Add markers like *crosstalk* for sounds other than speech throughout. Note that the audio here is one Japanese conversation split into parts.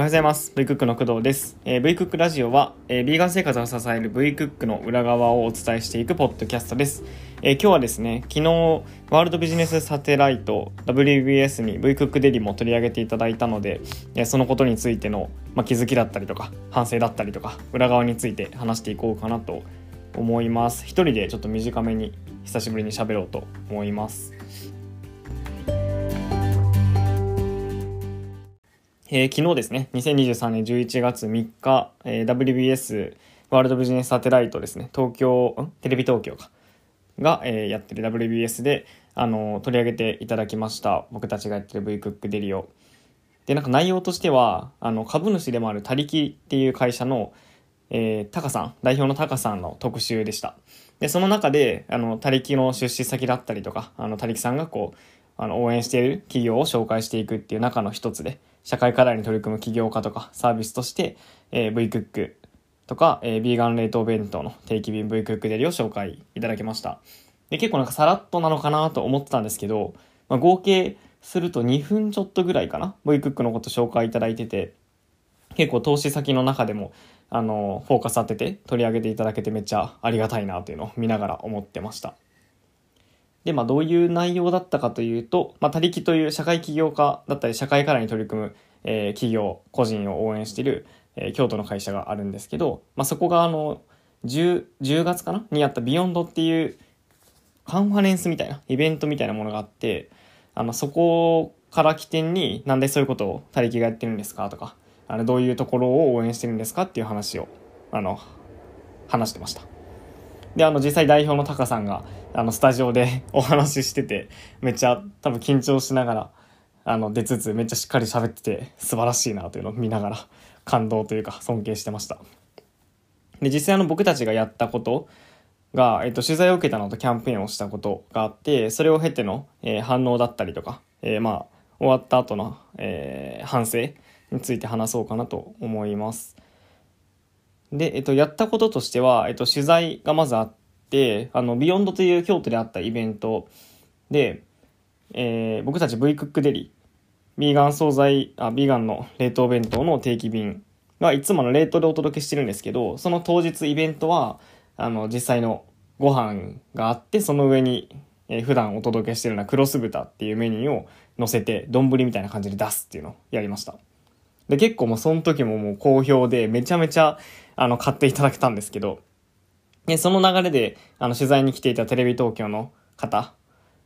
おはようございます。V クックの工藤です。えー、V クックラジオは、えー、ビーガン生活を支える V クックの裏側をお伝えしていくポッドキャストです。えー、今日はですね、昨日、ワールドビジネスサテライト WBS に V クックデリも取り上げていただいたので、え、そのことについての、ま、気づきだったりとか、反省だったりとか、裏側について話していこうかなと思います。一人でちょっと短めに久しぶりに喋ろうと思います。えー、昨日ですね、2023年11月3日、えー、WBS ワールドビジネスサテライトですね、東京、テレビ東京か、が、えー、やってる WBS で、あの取り上げていただきました。僕たちがやってる V クックデリオ。で、なんか内容としては、あの、株主でもある他力っていう会社の、えー、タカさん、代表のタカさんの特集でした。で、その中で、あの、他力の出資先だったりとか、あの、他力さんがこう、あの、応援している企業を紹介していくっていう中の一つで、社会課題に取り組む起業家とかサービスとして、えー、V クックとか、えー、ビーガン冷凍弁当の定期便 V クックデリを紹介いただきました。で、結構なんかさらっとなのかなと思ってたんですけど、まあ、合計すると2分ちょっとぐらいかな V クックのこと紹介いただいてて、結構投資先の中でも、あの、フォーカス当てて取り上げていただけてめっちゃありがたいなというのを見ながら思ってました。で、まあ、どういう内容だったかというと、まあ、他力という社会起業家だったり、社会課題に取り組む、えー、企業、個人を応援している、えー、京都の会社があるんですけど、まあ、そこがあの、10, 10月かなにあったビヨンドっていうカンファレンスみたいな、イベントみたいなものがあって、あの、そこから起点に、なんでそういうことを他力がやってるんですかとか、あの、どういうところを応援してるんですかっていう話を、あの、話してました。で、あの、実際代表のタカさんが、あの、スタジオで *laughs* お話ししてて、めっちゃ多分緊張しながら、あの、出つつ、めっちゃしっかり喋ってて、素晴らしいなというのを見ながら、感動というか、尊敬してました。で、実際あの、僕たちがやったことが、えっと、取材を受けたのとキャンペーンをしたことがあって、それを経ての、えー、反応だったりとか、えー、まあ、終わった後の、えー、反省について話そうかなと思います。で、えっと、やったこととしては、えっと、取材がまずあって、あの、ビヨンドという京都であったイベントで、えー、僕たち V クックデリ、ビーガン惣菜、あ、ビーガンの冷凍弁当の定期便がいつもの冷凍でお届けしてるんですけど、その当日イベントは、あの、実際のご飯があって、その上に、えー、普段お届けしてるようなクロス豚っていうメニューを乗せて、丼みたいな感じで出すっていうのをやりました。で、結構もうその時ももう好評で、めちゃめちゃ、あの、買っていただけたんですけど、で、その流れで、あの、取材に来ていたテレビ東京の方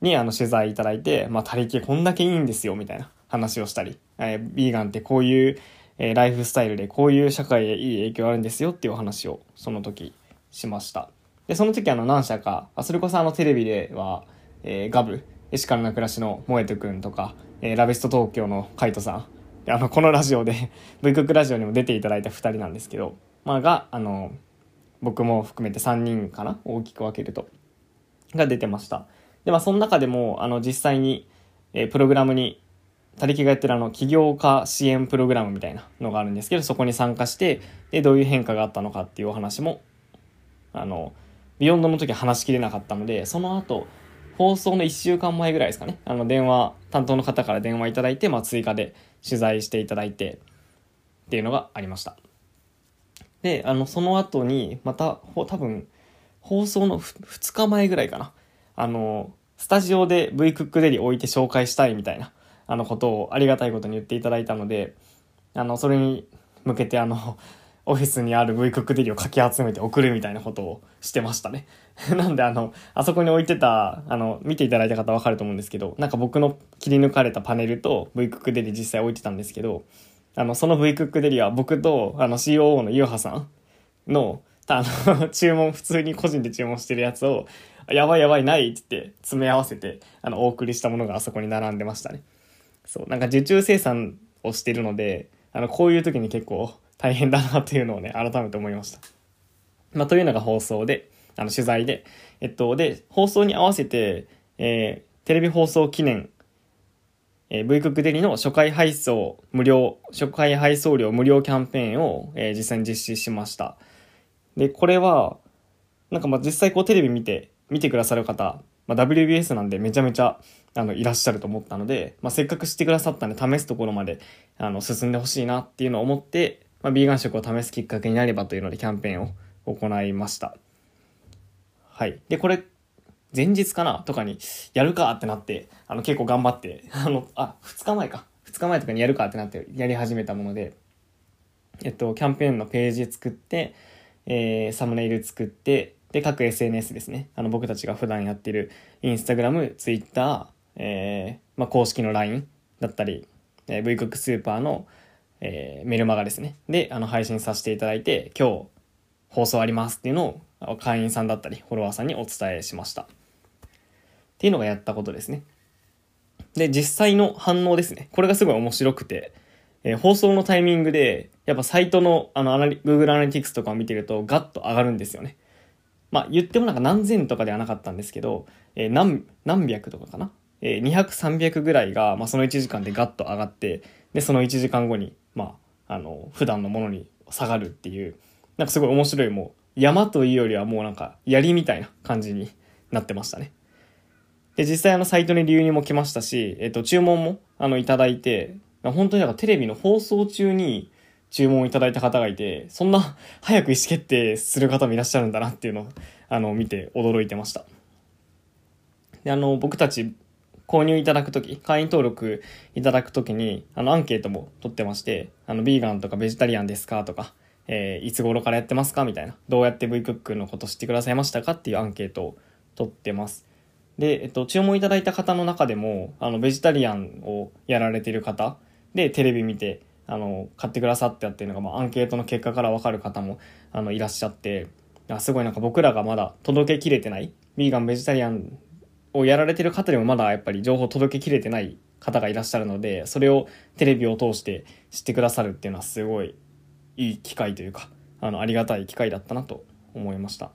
に、あの、取材いただいて、まあ、他力こんだけいいんですよ、みたいな話をしたり、えー、ビーガンってこういう、えー、ライフスタイルで、こういう社会へいい影響あるんですよっていうお話を、その時、しました。で、その時あの、何社か、それこそあの、テレビでは、えー、ガブ、エシカルな暮らしの萌えとくんとか、えー、ラベスト東京のカイトさん、あの、このラジオで V クックラジオにも出ていただいた2人なんですけど、まあ、が、あの、僕も含めて3人かな大きく分けると。が出てました。で、まあ、その中でも、あの、実際に、えー、プログラムに、他力がやってるあの、起業家支援プログラムみたいなのがあるんですけど、そこに参加して、で、どういう変化があったのかっていうお話も、あの、ビヨンドの時話しきれなかったので、その後、放送の1週間前ぐらいですかね、あの、電話、担当の方から電話いただいて、まあ、追加で取材していただいて、っていうのがありました。で、あの、その後に、また、多分、放送の2日前ぐらいかな。あの、スタジオで V クックデリ置いて紹介したいみたいな、あのことをありがたいことに言っていただいたので、あの、それに向けてあの、オフィスにある V クックデリをかき集めて送るみたいなことをしてましたね。*laughs* なんであの、あそこに置いてた、あの、見ていただいた方わかると思うんですけど、なんか僕の切り抜かれたパネルと V クックデリ実際置いてたんですけど、あの、その V クックデリは僕と、あの、COO のゆうはさんの、あの、*laughs* 注文、普通に個人で注文してるやつを、やばいやばいないって言って詰め合わせて、あの、お送りしたものがあそこに並んでましたね。そう、なんか受注生産をしてるので、あの、こういう時に結構、大変だなというのをね、改めて思いました。まあ、というのが放送で、あの、取材で、えっと、で、放送に合わせて、えー、テレビ放送記念、えー、V クックデリの初回配送無料、初回配送料無料キャンペーンを、えー、実際に実施しました。で、これは、なんかまあ実際こうテレビ見て、見てくださる方、まあ、WBS なんでめちゃめちゃあの、いらっしゃると思ったので、まあ、せっかく知ってくださったんで、試すところまで、あの、進んでほしいなっていうのを思って、まあ、ビーガン食を試すきっかけになればというので、キャンペーンを行いました。はい。で、これ、前日かな？とかに、やるかってなって、あの、結構頑張って、*laughs* あの、あ、2日前か。2日前とかにやるかってなって、やり始めたもので、えっと、キャンペーンのページ作って、えー、サムネイル作って、で、各 SNS ですね。あの、僕たちが普段やってる、インスタグラム、ツイッター、えー、まあ、公式の LINE だったり、えー、V クックスーパーの、えー、メルマガですね。で、あの、配信させていただいて、今日、放送ありますっていうのを、会員さんだったり、フォロワーさんにお伝えしました。っていうのがやったことですね。で、実際の反応ですね。これがすごい面白くて、えー、放送のタイミングで、やっぱサイトの、あの、アナリ、Google アナリティクスとかを見てると、ガッと上がるんですよね。まあ、言ってもなんか何千とかではなかったんですけど、えー、何、何百とかかな？えー、200、300ぐらいが、まあ、その1時間でガッと上がって、で、その1時間後に、まあ、あの、普段のものに下がるっていう、なんかすごい面白い、もう、山というよりはもうなんか、槍みたいな感じになってましたね。で、実際あの、サイトに理由にも来ましたし、えっと、注文も、あの、いただいて、本当になんかテレビの放送中に注文いただいた方がいて、そんな早く意思決定する方もいらっしゃるんだなっていうのを、あの、見て驚いてました。で、あの、僕たち購入いただくとき、会員登録いただくときに、あの、アンケートも取ってまして、あの、ビーガンとかベジタリアンですかとか、えー、いつ頃からやってますかみたいな。どうやって V クックのこと知ってくださいましたかっていうアンケートを取ってます。で、えっと、注文いただいた方の中でも、あの、ベジタリアンをやられている方で、テレビ見て、あの、買ってくださってっていうのが、まあ、アンケートの結果からわかる方も、あの、いらっしゃって、すごいなんか僕らがまだ届けきれてない、ビーガン、ベジタリアンをやられてる方でもまだやっぱり情報届けきれてない方がいらっしゃるので、それをテレビを通して知ってくださるっていうのはすごいいい機会というか、あの、ありがたい機会だったなと思いました。っ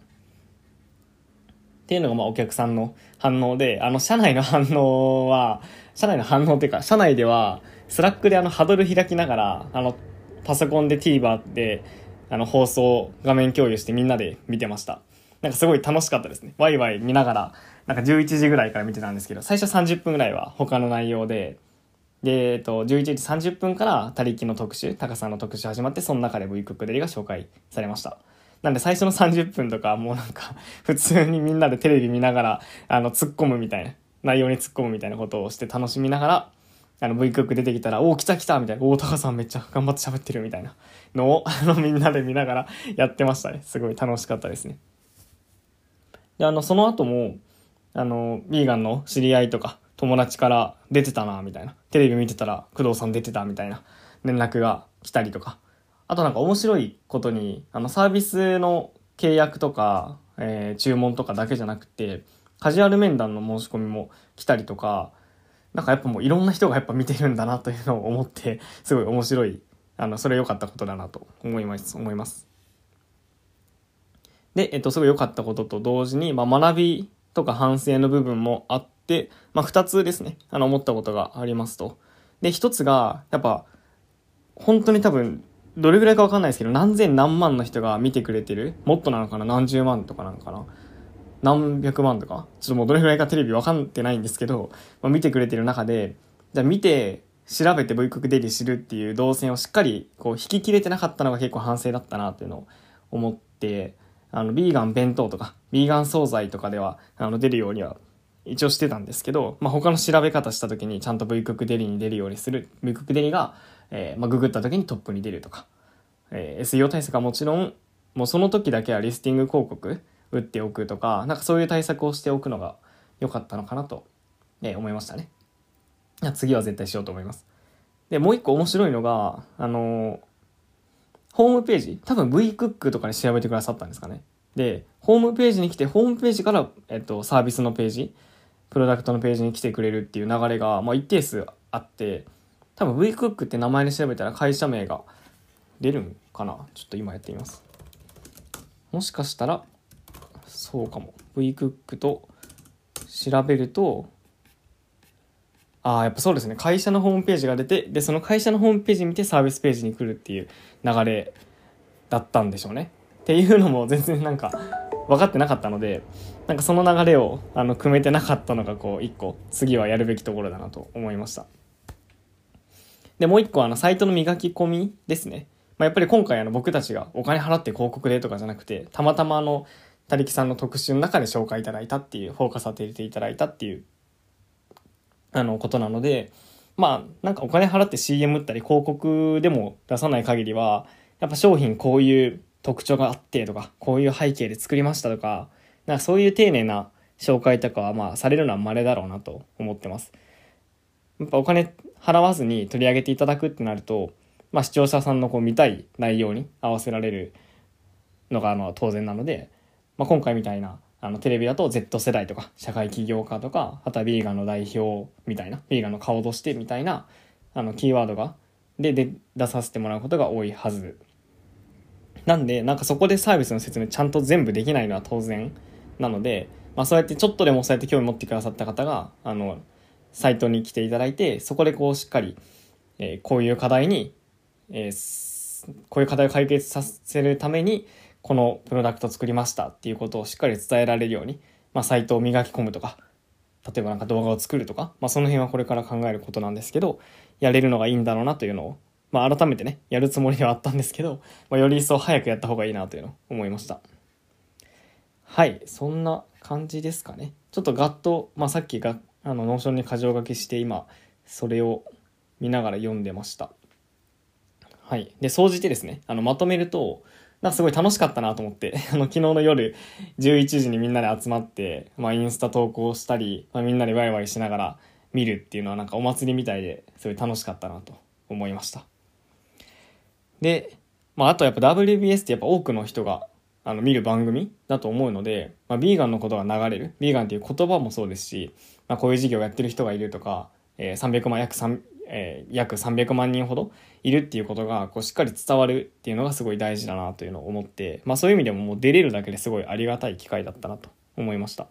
ていうのがまあお客さんの反応で、あの、社内の反応は、社内の反応っていうか、社内では、 Slack であの、ハドル開きながら、あの、パソコンで TVer で、あの、放送、画面共有してみんなで見てました。なんかすごい楽しかったですね。ワイワイ見ながら、なんか11時ぐらいから見てたんですけど、最初30分ぐらいは他の内容で、で、えっと、11時30分から他力の特集、高さんの特集始まって、その中で V クックデリが紹介されました。なんで最初の30分とかもうなんか *laughs* 普通にみんなでテレビ見ながら、あの、突っ込むみたいな、内容に突っ込むみたいなことをして楽しみながら、あの、V クック出てきたら、おお、来た来たみたいな、おお、タカさんめっちゃ頑張って喋ってるみたいなのを、あの、みんなで見ながらやってましたね。すごい楽しかったですね。で、あの、その後も、あの、ビーガンの知り合いとか、友達から出てたな、みたいな。テレビ見てたら、工藤さん出てた、みたいな連絡が来たりとか、あとなんか面白いことに、あのサービスの契約とか、えー、注文とかだけじゃなくて、カジュアル面談の申し込みも来たりとか、なんかやっぱもういろんな人がやっぱ見てるんだなというのを思って、すごい面白い、あの、それ良かったことだなと思います、思います。で、えっと、すごい良かったことと同時に、まあ、学びとか反省の部分もあって、まあ、二つですね、あの、思ったことがありますと。で、一つが、やっぱ、本当に多分、どれぐらいかわかんないですけど、何千何万の人が見てくれてるもっとなのかな何十万とかなのかな何百万とかちょっともうどれぐらいかテレビわかんってないんですけど、まあ、見てくれてる中で、じゃあ見て、調べて V 国デリ知るっていう動線をしっかりこう引き切れてなかったのが結構反省だったなっていうのを思って、あの、ビーガン弁当とか、ビーガン惣菜とかでは、あの、出るようには一応してたんですけど、まあ、他の調べ方した時にちゃんと V 国デリに出るようにする、V 国デリが、えー、まあ、ググった時にトップに出るとか、えー、SEO 対策はもちろん、もうその時だけはリスティング広告打っておくとか、なんかそういう対策をしておくのが良かったのかなと、えー、思いましたね。次は絶対しようと思います。で、もう一個面白いのが、あのー、ホームページ、多分 VCook とかに調べてくださったんですかね。で、ホームページに来て、ホームページから、えっと、サービスのページ、プロダクトのページに来てくれるっていう流れが、まあ、一定数あって、多分 VCook って名前で調べたら会社名が出るんかなちょっと今やってみます。もしかしたら、そうかも。VCook と調べると、ああ、やっぱそうですね。会社のホームページが出て、で、その会社のホームページ見てサービスページに来るっていう流れだったんでしょうね。っていうのも全然なんか分かってなかったので、なんかその流れをあの組めてなかったのがこう一個次はやるべきところだなと思いました。で、もう一個あのサイトの磨き込みですね。まあ、やっぱり今回あの僕たちがお金払って広告でとかじゃなくて、たまたまあの、たりきさんの特集の中で紹介いただいたっていう、フォーカス当てていただいたっていう、あの、ことなので、まあ、なんかお金払って CM 打ったり広告でも出さない限りは、やっぱ商品こういう特徴があってとか、こういう背景で作りましたとか、なんかそういう丁寧な紹介とかはまあされるのは稀だろうなと思ってます。やっぱお金払わずに取り上げていただくってなると、まあ視聴者さんのこう見たい内容に合わせられるのがあの当然なので、まあ、今回みたいなあのテレビだと Z 世代とか社会起業家とかあとはビーガンの代表みたいなビーガンの顔としてみたいなあのキーワードがでで出させてもらうことが多いはず。なんで、なんかそこでサービスの説明ちゃんと全部できないのは当然なので、まあそうやってちょっとでもそうやって興味持ってくださった方が、あの、サイトに来ていただいて、そこでこうしっかり、えー、こういう課題に、えー、こういう課題を解決させるために、このプロダクト作りましたっていうことをしっかり伝えられるように、まあサイトを磨き込むとか、例えばなんか動画を作るとか、まあその辺はこれから考えることなんですけど、やれるのがいいんだろうなというのをまあ改めてね、やるつもりではあったんですけど、まあ、より一層早くやった方がいいなというのを思いました。はい、そんな感じですかね。ちょっとガッと、まあさっきが、あの、 Notion に箇条書きして今、それを見ながら読んでました。はい。で、総じてですね、あの、まとめると、なんかすごい楽しかったなと思って、*laughs* あの、昨日の夜11時にみんなで集まって、まあ、インスタ投稿したり、まあ、みんなでワイワイしながら見るっていうのはなんかお祭りみたいですごい楽しかったなと思いました。で、まあ、あとやっぱ WBS ってやっぱ多くの人があの見る番組だと思うので、まあ、ビーガンのことが流れる。ビーガンっていう言葉もそうですし、まあ、こういう事業をやってる人がいるとか、えー、300万、約3、えー、約300万人ほどいるっていうことがこうしっかり伝わるっていうのがすごい大事だなというのを思って、まあ、そういう意味でももう出れるだけですごいありがたい機会だったなと思いました。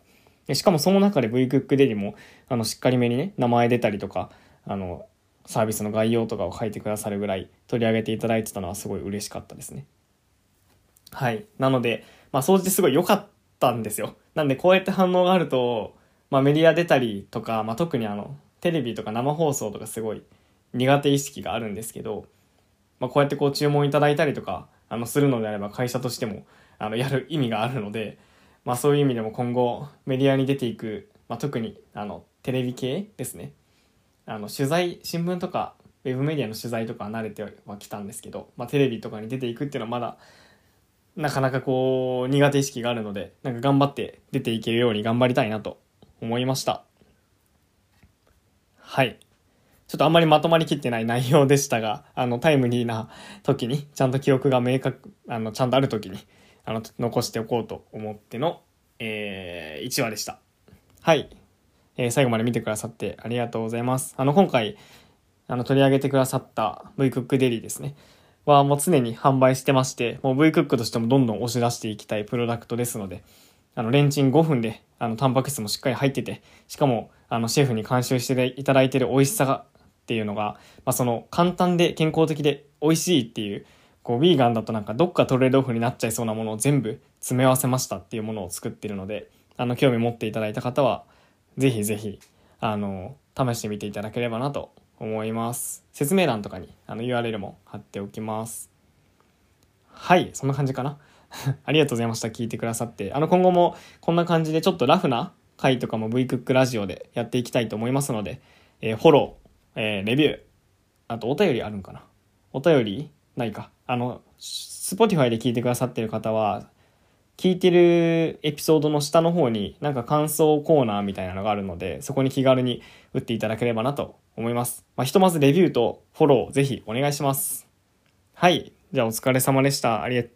でしかもその中で V クックデリもあのしっかりめにね名前出たりとかあのサービスの概要とかを書いてくださるぐらい取り上げていただいてたのはすごい嬉しかったですね。はい。なので、まあ、掃除すごい良かったんですよ。なんで、こうやって反応があると、まあ、メディア出たりとか、まあ、特にあの、テレビとか生放送とかすごい苦手意識があるんですけど、まあ、こうやってこう注文いただいたりとか、あの、するのであれば会社としても、あの、やる意味があるので、まあ、そういう意味でも今後、メディアに出ていく、まあ、特に、あの、テレビ系ですね。あの取材新聞とかウェブメディアの取材とかは慣れてはきたんですけど、まあ、テレビとかに出ていくっていうのはまだなかなかこう苦手意識があるのでなんか頑張って出ていけるように頑張りたいなと思いましたはいちょっとあんまりまとまりきってない内容でしたがあのタイムリーな時にちゃんと記憶が明確あのちゃんとある時にあの残しておこうと思っての、えー、1話でしたはいえー、最後まで見てくださってありがとうございます。あの、今回、あの、取り上げてくださった V クックデリーですね。はもう常に販売してまして、もう V クックとしてもどんどん押し出していきたいプロダクトですので、あの、レンチン5分で、あの、タンパク質もしっかり入ってて、しかも、あの、シェフに監修していただいてる美味しさが、っていうのが、まあ、その、簡単で健康的で美味しいっていう、こう、ヴィーガンだとなんかどっかトレードオフになっちゃいそうなものを全部詰め合わせましたっていうものを作ってるので、あの、興味持っていただいた方は、ぜひぜひ、あの、試してみていただければなと思います。説明欄とかにあの URL も貼っておきます。はい、そんな感じかな。*laughs* ありがとうございました。聞いてくださって。あの、今後もこんな感じでちょっとラフな回とかも V クックラジオでやっていきたいと思いますので、えー、フォロー、えー、レビュー、あとお便りあるんかな？お便りないか。あの、Spotify で聞いてくださってる方は、聞いてるエピソードの下の方になんか感想コーナーみたいなのがあるので、そこに気軽に打っていただければなと思います。まあ、ひとまずレビューとフォローぜひお願いします。はい。じゃあお疲れ様でした。ありがとう、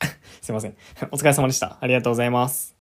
*laughs* すいません。お疲れ様でした。ありがとうございます。